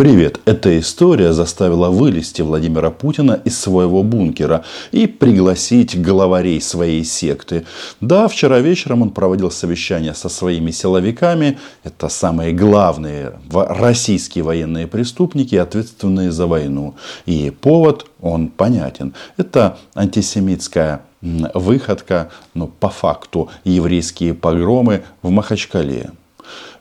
Привет! Эта история заставила вылезти Владимира Путина из своего бункера и пригласить главарей своей секты. Да, вчера вечером он проводил совещание со своими силовиками. Это самые главные российские военные преступники, ответственные за войну. И повод, он понятен. Это антисемитская выходка, но по факту еврейские погромы в Махачкале.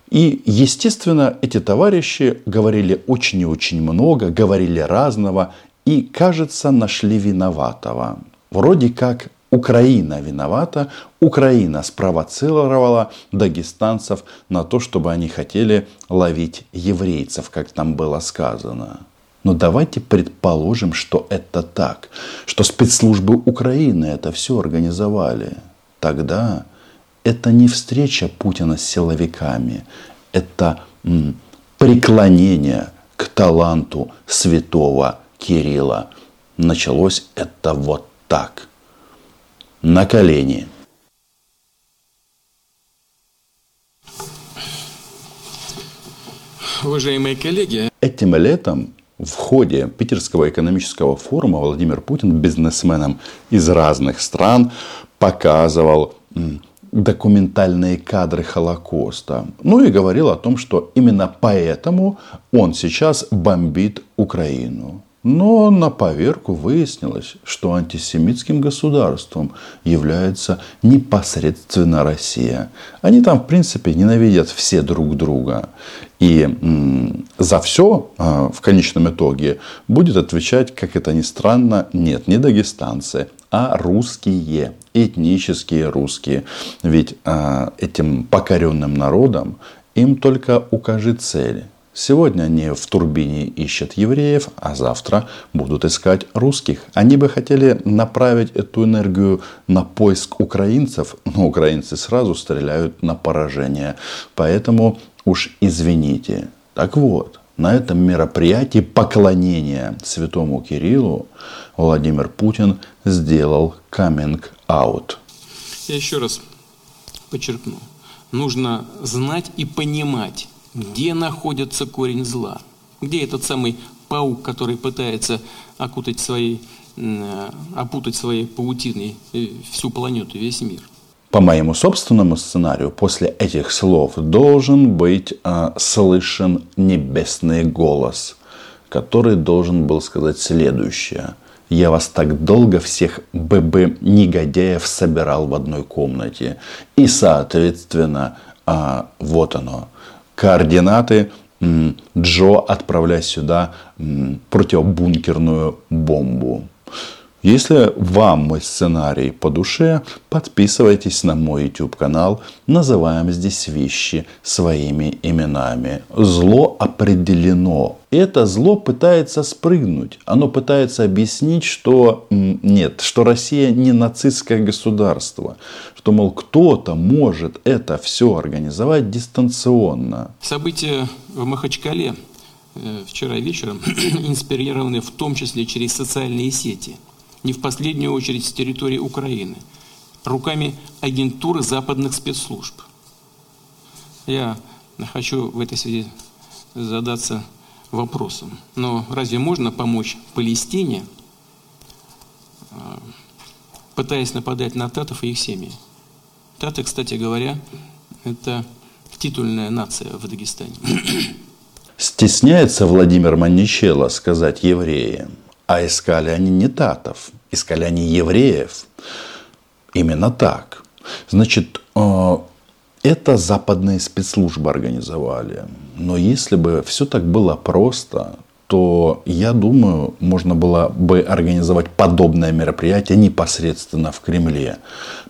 И, естественно, эти товарищи говорили очень и очень много, говорили разного и, кажется, нашли виноватого. Вроде как Украина виновата, Украина спровоцировала дагестанцев на то, чтобы они хотели ловить еврейцев, как там было сказано. Но давайте предположим, что это так, что спецслужбы Украины это все организовали. Тогда это не встреча Путина с силовиками, это преклонение к таланту святого Кирилла. Началось это вот так. На колени. Уважаемые коллеги. Этим летом в ходе Питерского экономического форума Владимир Путин бизнесменам из разных стран показывал документальные кадры Холокоста. Ну и говорил о том, что именно поэтому он сейчас бомбит Украину. Но на поверку выяснилось, что антисемитским государством является непосредственно Россия. Они там, в принципе, ненавидят все друг друга. И за все э, в конечном итоге будет отвечать, как это ни странно, нет, не дагестанцы, а русские, этнические русские. Ведь э, этим покоренным народам им только укажи цель Сегодня они в турбине ищут евреев, а завтра будут искать русских. Они бы хотели направить эту энергию на поиск украинцев, но украинцы сразу стреляют на поражение. Поэтому уж извините. Так вот, на этом мероприятии поклонения святому Кириллу Владимир Путин сделал каминг аут. Я еще раз подчеркну. Нужно знать и понимать, где находится корень зла? Где этот самый паук, который пытается окутать своей, опутать своей паутиной э, всю планету, весь мир? По моему собственному сценарию, после этих слов должен быть э, слышен небесный голос, который должен был сказать следующее. Я вас так долго всех ББ негодяев собирал в одной комнате. И, соответственно, э, вот оно координаты. Джо, отправляй сюда противобункерную бомбу. Если вам мой сценарий по душе, подписывайтесь на мой YouTube канал. Называем здесь вещи своими именами. Зло определено. Это зло пытается спрыгнуть. Оно пытается объяснить, что нет, что Россия не нацистское государство. Что, мол, кто-то может это все организовать дистанционно. События в Махачкале э, вчера вечером инспирированы в том числе через социальные сети – не в последнюю очередь с территории Украины, руками агентуры западных спецслужб. Я хочу в этой связи задаться вопросом. Но разве можно помочь Палестине, а, пытаясь нападать на татов и их семьи? Таты, кстати говоря, это титульная нация в Дагестане. Стесняется Владимир Маничелло сказать евреям, а искали они не татов, искали они евреев. Именно так. Значит, э, это западные спецслужбы организовали. Но если бы все так было просто, то я думаю, можно было бы организовать подобное мероприятие непосредственно в Кремле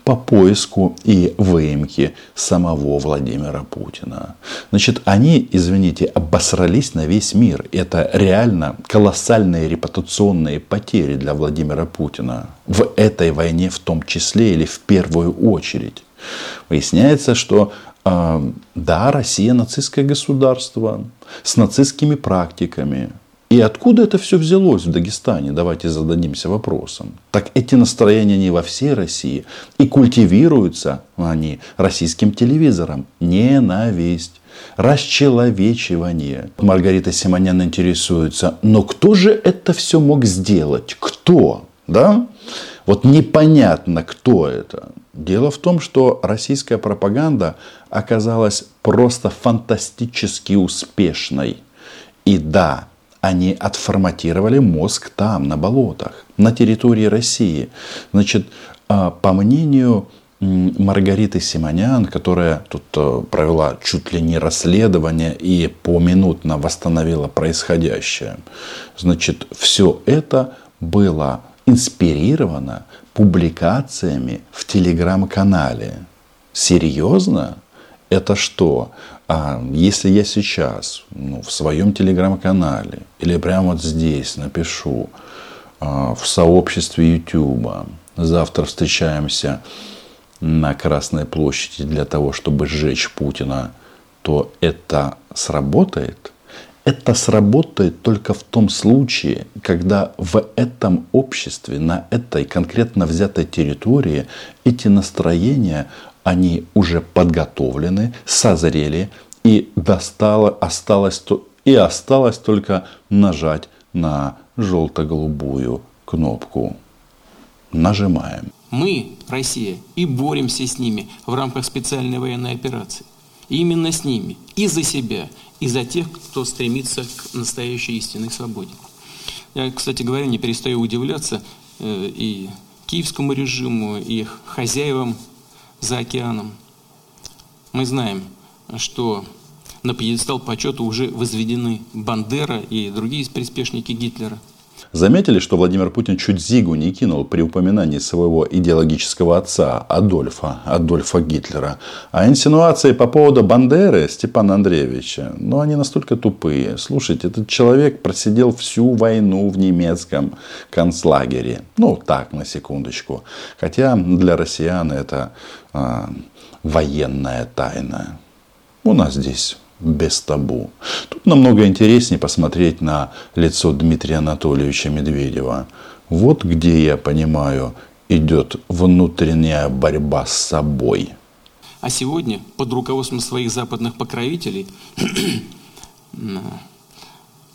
по поиску и выемке самого Владимира Путина. Значит, они, извините, обосрались на весь мир. Это реально колоссальные репутационные потери для Владимира Путина. В этой войне в том числе или в первую очередь. Выясняется, что э, да, Россия нацистское государство с нацистскими практиками, и откуда это все взялось в Дагестане? Давайте зададимся вопросом. Так эти настроения не во всей России. И культивируются они российским телевизором. Ненависть. расчеловечивание. Маргарита Симонян интересуется, но кто же это все мог сделать? Кто? Да? Вот непонятно, кто это. Дело в том, что российская пропаганда оказалась просто фантастически успешной. И да, они отформатировали мозг там, на болотах, на территории России. Значит, а, по мнению Маргариты Симонян, которая тут э, провела чуть ли не расследование и поминутно восстановила происходящее. Значит, все это было инспирировано публикациями в телеграм-канале. Серьезно? Это что? А если я сейчас ну, в своем телеграм-канале или прямо вот здесь напишу а, в сообществе YouTube, завтра встречаемся на Красной площади для того, чтобы сжечь Путина, то это сработает? Это сработает только в том случае, когда в этом обществе, на этой конкретно взятой территории эти настроения, они уже подготовлены, созрели, и достало, осталось, и осталось только нажать на желто-голубую кнопку. Нажимаем. Мы, Россия, и боремся с ними в рамках специальной военной операции. И именно с ними. И за себя, и за тех, кто стремится к настоящей истинной свободе. Я, кстати говоря, не перестаю удивляться э, и киевскому режиму, и хозяевам за океаном. Мы знаем, что на пьедестал почета уже возведены Бандера и другие приспешники Гитлера – Заметили, что Владимир Путин чуть зигу не кинул при упоминании своего идеологического отца Адольфа, Адольфа Гитлера. А инсинуации по поводу Бандеры Степана Андреевича, ну они настолько тупые. Слушайте, этот человек просидел всю войну в немецком концлагере. Ну так, на секундочку. Хотя для россиян это а, военная тайна. У нас здесь без табу. Тут намного интереснее посмотреть на лицо Дмитрия Анатольевича Медведева. Вот где, я понимаю, идет внутренняя борьба с собой. А сегодня под руководством своих западных покровителей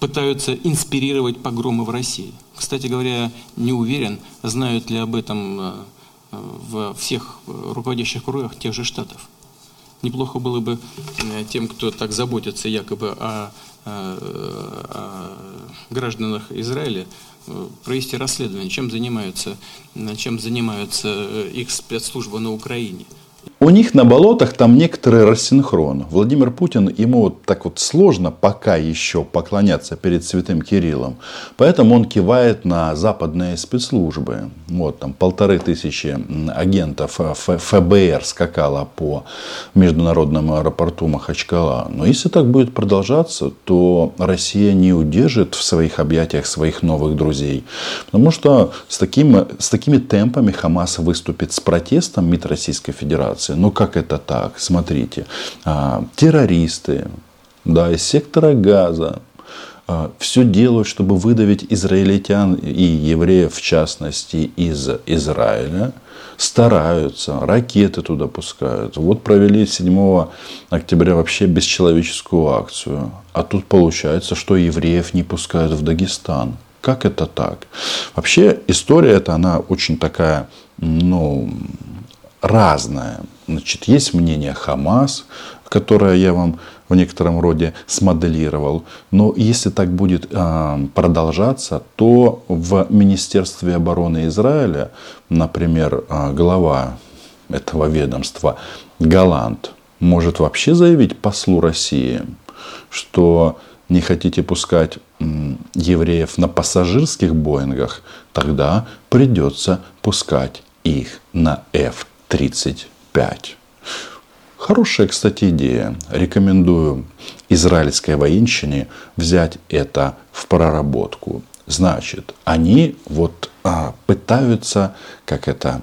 пытаются инспирировать погромы в России. Кстати говоря, не уверен, знают ли об этом э, в всех руководящих кругах тех же штатов неплохо было бы э, тем, кто так заботится якобы о, о, о гражданах Израиля, э, провести расследование, чем занимаются, чем занимаются э, их спецслужбы на Украине. У них на болотах там некоторый рассинхрон. Владимир Путин, ему вот так вот сложно пока еще поклоняться перед святым Кириллом. Поэтому он кивает на западные спецслужбы. Вот там полторы тысячи агентов ФБР скакало по международному аэропорту Махачкала. Но если так будет продолжаться, то Россия не удержит в своих объятиях своих новых друзей. Потому что с, таким, с такими темпами Хамас выступит с протестом МИД Российской Федерации ситуации. Ну как это так? Смотрите, а, террористы да, из сектора газа а, все делают, чтобы выдавить израильтян и евреев, в частности, из Израиля. Стараются, ракеты туда пускают. Вот провели 7 октября вообще бесчеловеческую акцию. А тут получается, что евреев не пускают в Дагестан. Как это так? Вообще история эта, она очень такая, ну, разное. Значит, есть мнение Хамас, которое я вам в некотором роде смоделировал. Но если так будет а, продолжаться, то в Министерстве обороны Израиля, например, а, глава этого ведомства Галант может вообще заявить послу России, что не хотите пускать евреев на пассажирских Боингах, тогда придется пускать их на F-35. 5. Хорошая, кстати, идея. Рекомендую израильской военщине взять это в проработку. Значит, они вот а, пытаются, как это,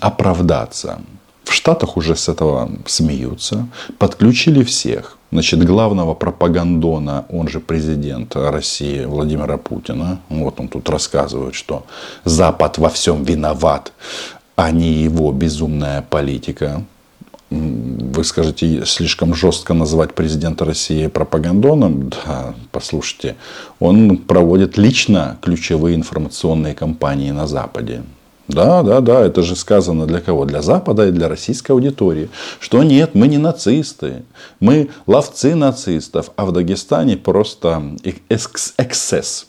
оправдаться. В Штатах уже с этого смеются. Подключили всех. Значит, главного пропагандона, он же президент России Владимира Путина. Вот он тут рассказывает, что Запад во всем виноват а не его безумная политика. вы скажете, слишком жестко называть президента России пропагандоном. Да, послушайте, он проводит лично ключевые информационные кампании на Западе. Да, да, да, это же сказано для кого? Для Запада и для российской аудитории. Что нет, мы не нацисты, мы ловцы нацистов, а в Дагестане просто эксцесс.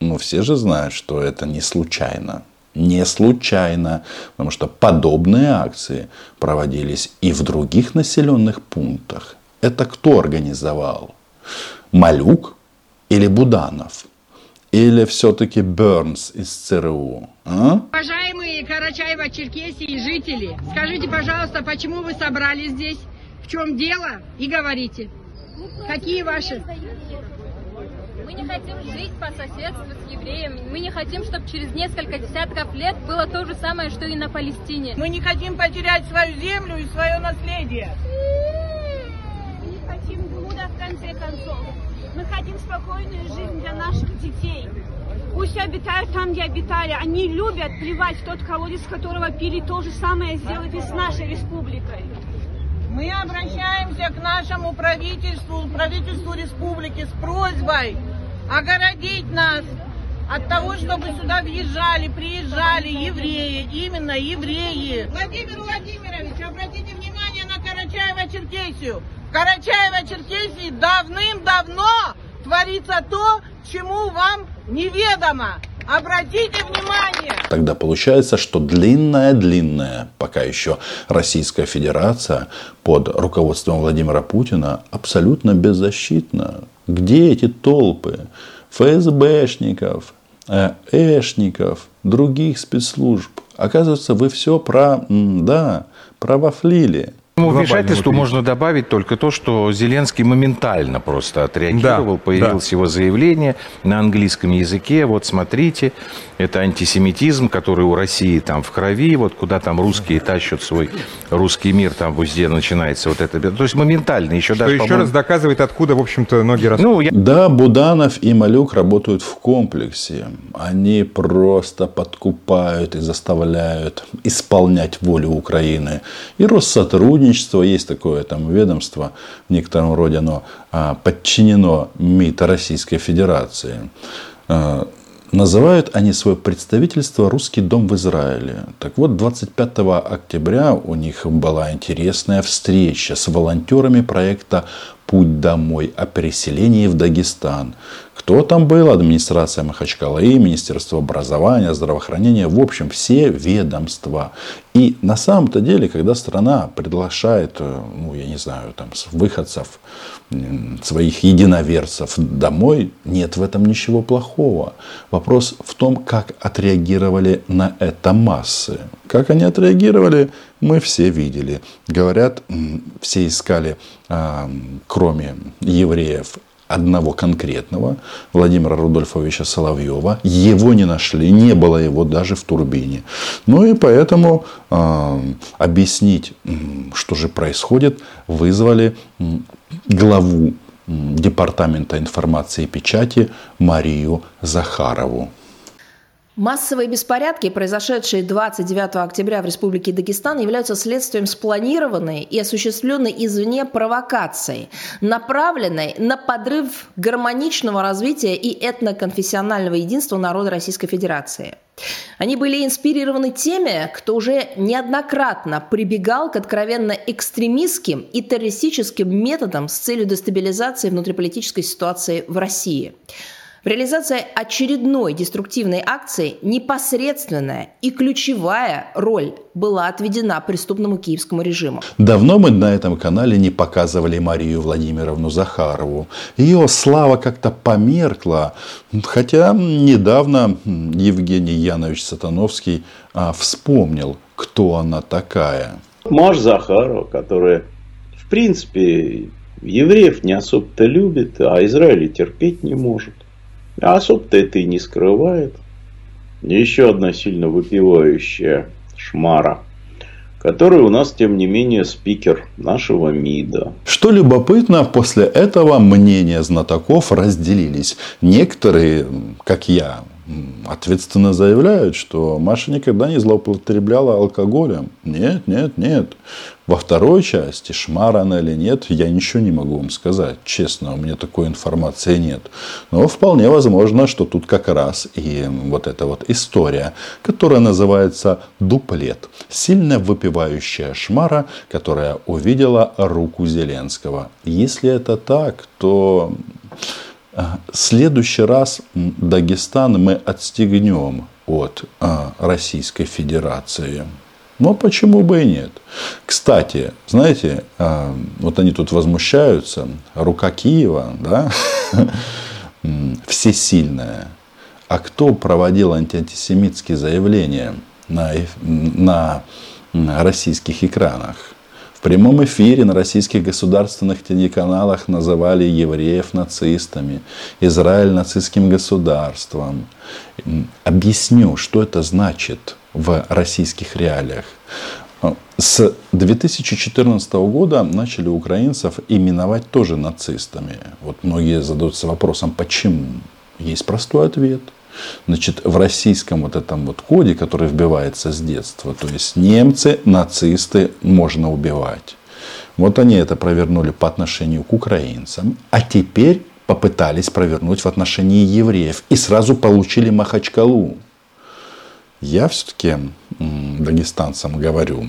Ну, все же знают, что это не случайно. Не случайно, потому что подобные акции проводились и в других населенных пунктах. Это кто организовал? Малюк или Буданов? Или все-таки Бернс из ЦРУ? А? Уважаемые Карачаева-Черкесии жители, скажите, пожалуйста, почему вы собрались здесь? В чем дело? И говорите. Какие ваши? Мы не хотим жить по соседству с евреями. Мы не хотим, чтобы через несколько десятков лет было то же самое, что и на Палестине. Мы не хотим потерять свою землю и свое наследие. Мы не хотим блуда в конце концов. Мы хотим спокойную жизнь для наших детей. Пусть обитают там, где обитали. Они любят плевать в тот колодец, которого пили то же самое сделать и с нашей республикой. Мы обращаемся к нашему правительству, правительству республики с просьбой огородить нас от того, чтобы сюда въезжали, приезжали евреи, именно евреи. Владимир Владимирович, обратите внимание на Карачаево-Черкесию. В Карачаево-Черкесии давным-давно творится то, чему вам неведомо. Обратите внимание! Тогда получается, что длинная-длинная, пока еще Российская Федерация под руководством Владимира Путина абсолютно беззащитна. Где эти толпы ФСБшников, э, эшников, других спецслужб? Оказывается, вы все про, да, провафлили. Вмешательству можно добавить только то, что Зеленский моментально просто отреагировал, да, появилось да. его заявление на английском языке. Вот смотрите, это антисемитизм, который у России там в крови, вот куда там русские тащат свой русский мир, там везде начинается вот это. То есть моментально еще что даже. еще раз доказывает, откуда, в общем-то, ноги растут. Ну, я... Да, Буданов и Малюк работают в комплексе. Они просто подкупают и заставляют исполнять волю Украины. И Россотрудничество сотрудничество, есть такое там ведомство, в некотором роде оно а, подчинено МИД Российской Федерации. А, называют они свое представительство «Русский дом в Израиле». Так вот, 25 октября у них была интересная встреча с волонтерами проекта «Путь домой» о переселении в Дагестан. Кто там был? Администрация Махачкалы, Министерство образования, здравоохранения, в общем, все ведомства. И на самом-то деле, когда страна приглашает, э, ну, я не знаю, там, выходцев, своих единоверцев домой, нет в этом ничего плохого. Вопрос в том, как отреагировали на это массы. Как они отреагировали, мы все видели. Говорят, все искали, кроме евреев, одного конкретного, Владимира Рудольфовича Соловьева. Его не нашли, не было его даже в турбине. Ну и поэтому э, объяснить, что же происходит, вызвали главу Департамента информации и печати Марию Захарову. Массовые беспорядки, произошедшие 29 октября в Республике Дагестан, являются следствием спланированной и осуществленной извне провокации, направленной на подрыв гармоничного развития и этноконфессионального единства народа Российской Федерации. Они были инспирированы теми, кто уже неоднократно прибегал к откровенно экстремистским и террористическим методам с целью дестабилизации внутриполитической ситуации в России – в реализации очередной деструктивной акции непосредственная и ключевая роль была отведена преступному киевскому режиму. Давно мы на этом канале не показывали Марию Владимировну Захарову. Ее слава как-то померкла, хотя недавно Евгений Янович Сатановский а, вспомнил, кто она такая. Маш Захарова, которая, в принципе, евреев не особо-то любит, а Израиль терпеть не может. А особо-то это и не скрывает. Еще одна сильно выпивающая шмара который у нас, тем не менее, спикер нашего МИДа. Что любопытно, после этого мнения знатоков разделились. Некоторые, как я, ответственно заявляют, что Маша никогда не злоупотребляла алкоголем. Нет, нет, нет. Во второй части, шмара она или нет, я ничего не могу вам сказать. Честно, у меня такой информации нет. Но вполне возможно, что тут как раз и вот эта вот история, которая называется дуплет. Сильно выпивающая шмара, которая увидела руку Зеленского. Если это так, то в следующий раз Дагестан мы отстегнем от а, Российской Федерации. Но почему бы и нет? Кстати, знаете, а, вот они тут возмущаются, рука Киева, да, всесильная. А кто проводил антисемитские заявления на, на российских экранах? В прямом эфире на российских государственных телеканалах называли евреев нацистами, Израиль нацистским государством. Объясню, что это значит в российских реалиях. С 2014 года начали украинцев именовать тоже нацистами. Вот многие задаются вопросом, почему? Есть простой ответ – Значит, в российском вот этом вот коде, который вбивается с детства, то есть немцы, нацисты можно убивать. Вот они это провернули по отношению к украинцам, а теперь попытались провернуть в отношении евреев и сразу получили Махачкалу. Я все-таки дагестанцам говорю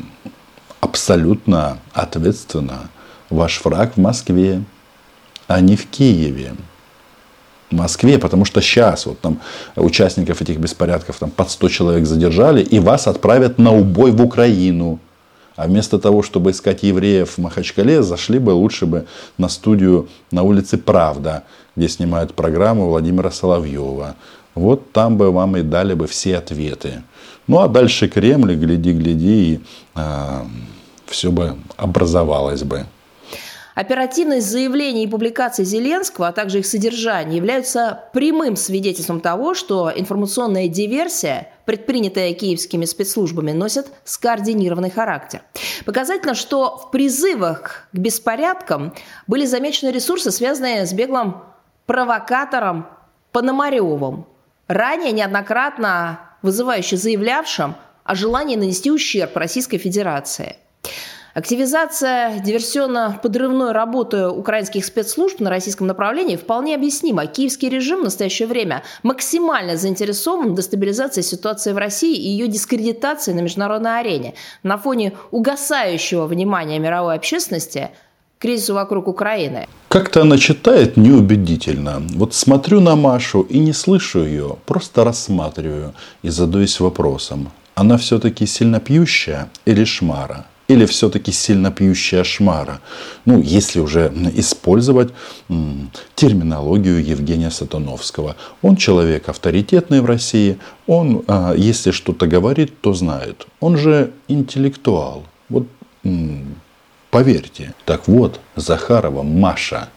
абсолютно ответственно, ваш враг в Москве, а не в Киеве. Москве, потому что сейчас вот там участников этих беспорядков там под 100 человек задержали, и вас отправят на убой в Украину. А вместо того, чтобы искать евреев в Махачкале, зашли бы лучше бы на студию на улице Правда, где снимают программу Владимира Соловьева. Вот там бы вам и дали бы все ответы. Ну а дальше Кремль, гляди, гляди, и а, все бы образовалось бы. Оперативность заявлений и публикаций Зеленского, а также их содержание являются прямым свидетельством того, что информационная диверсия, предпринятая киевскими спецслужбами, носит скоординированный характер. Показательно, что в призывах к беспорядкам были замечены ресурсы, связанные с беглым провокатором Пономаревым, ранее неоднократно вызывающе заявлявшим о желании нанести ущерб Российской Федерации. Активизация диверсионно-подрывной работы украинских спецслужб на российском направлении вполне объяснима. Киевский режим в настоящее время максимально заинтересован в дестабилизации ситуации в России и ее дискредитации на международной арене. На фоне угасающего внимания мировой общественности кризису вокруг Украины. Как-то она читает неубедительно. Вот смотрю на Машу и не слышу ее, просто рассматриваю и задаюсь вопросом. Она все-таки сильно пьющая или шмара? или все-таки сильно пьющая шмара. Ну, если уже использовать терминологию Евгения Сатановского. Он человек авторитетный в России, он, а, если что-то говорит, то знает. Он же интеллектуал. Вот поверьте. Так вот, Захарова Маша.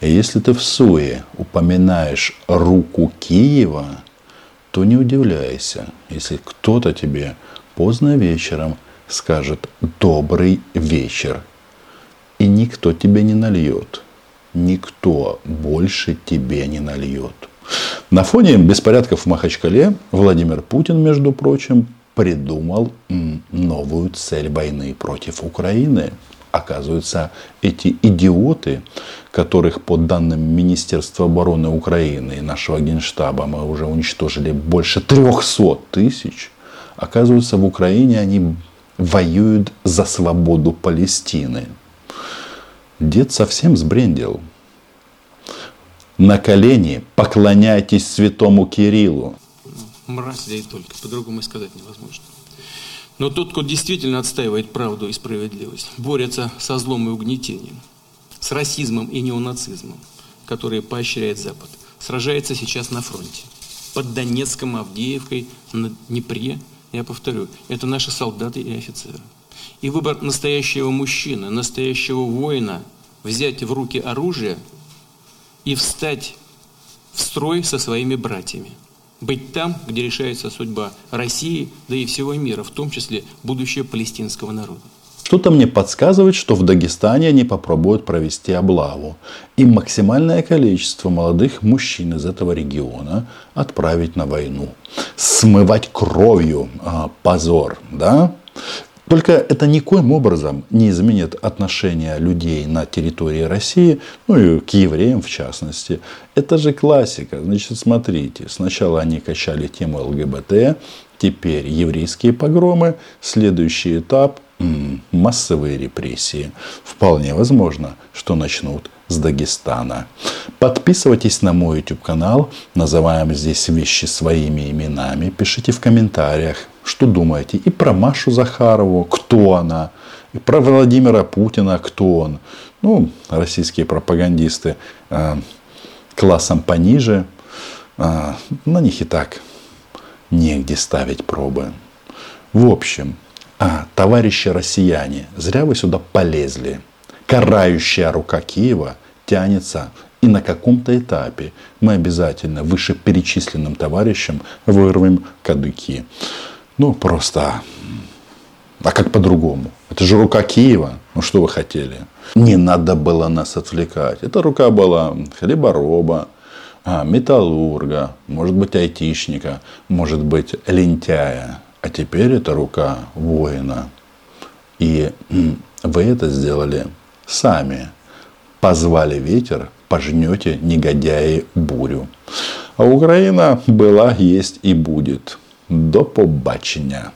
Если ты в суе упоминаешь руку Киева, то не удивляйся, если кто-то тебе поздно вечером – скажет «добрый вечер», и никто тебе не нальет. Никто больше тебе не нальет. На фоне беспорядков в Махачкале Владимир Путин, между прочим, придумал новую цель войны против Украины. Оказывается, эти идиоты, которых по данным Министерства обороны Украины и нашего генштаба мы уже уничтожили больше 300 тысяч, оказывается, в Украине они воюют за свободу Палестины. Дед совсем сбрендил. На колени поклоняйтесь святому Кириллу. Мразь, и только. По-другому сказать невозможно. Но тот, кто действительно отстаивает правду и справедливость, борется со злом и угнетением, с расизмом и неонацизмом, которые поощряет Запад, сражается сейчас на фронте. Под Донецком, Авдеевкой, на Днепре – я повторю, это наши солдаты и офицеры. И выбор настоящего мужчины, настоящего воина взять в руки оружие и встать в строй со своими братьями. Быть там, где решается судьба России, да и всего мира, в том числе будущее палестинского народа. Что-то мне подсказывает, что в Дагестане они попробуют провести облаву. И максимальное количество молодых мужчин из этого региона отправить на войну. Смывать кровью а, позор. Да? Только это никоим образом не изменит отношения людей на территории России, ну и к евреям в частности. Это же классика. Значит, смотрите, сначала они качали тему ЛГБТ, теперь еврейские погромы, следующий этап – массовые репрессии. Вполне возможно, что начнут с Дагестана. Подписывайтесь на мой YouTube канал, называем здесь вещи своими именами, пишите в комментариях, что думаете и про Машу Захарову, кто она, и про Владимира Путина, кто он. Ну, российские пропагандисты э, классом пониже, э, на них и так негде ставить пробы. В общем, а, товарищи россияне, зря вы сюда полезли. Карающая рука Киева тянется и на каком-то этапе мы обязательно вышеперечисленным товарищам вырвем кадыки. Ну, просто... А как по-другому? Это же рука Киева. Ну, что вы хотели? Не надо было нас отвлекать. Эта рука была хлебороба, а, металлурга, может быть, айтишника, может быть, лентяя. А теперь это рука воина. И вы это сделали сами. Позвали ветер, пожнете, негодяи, бурю. А Украина была, есть и будет. До побачення.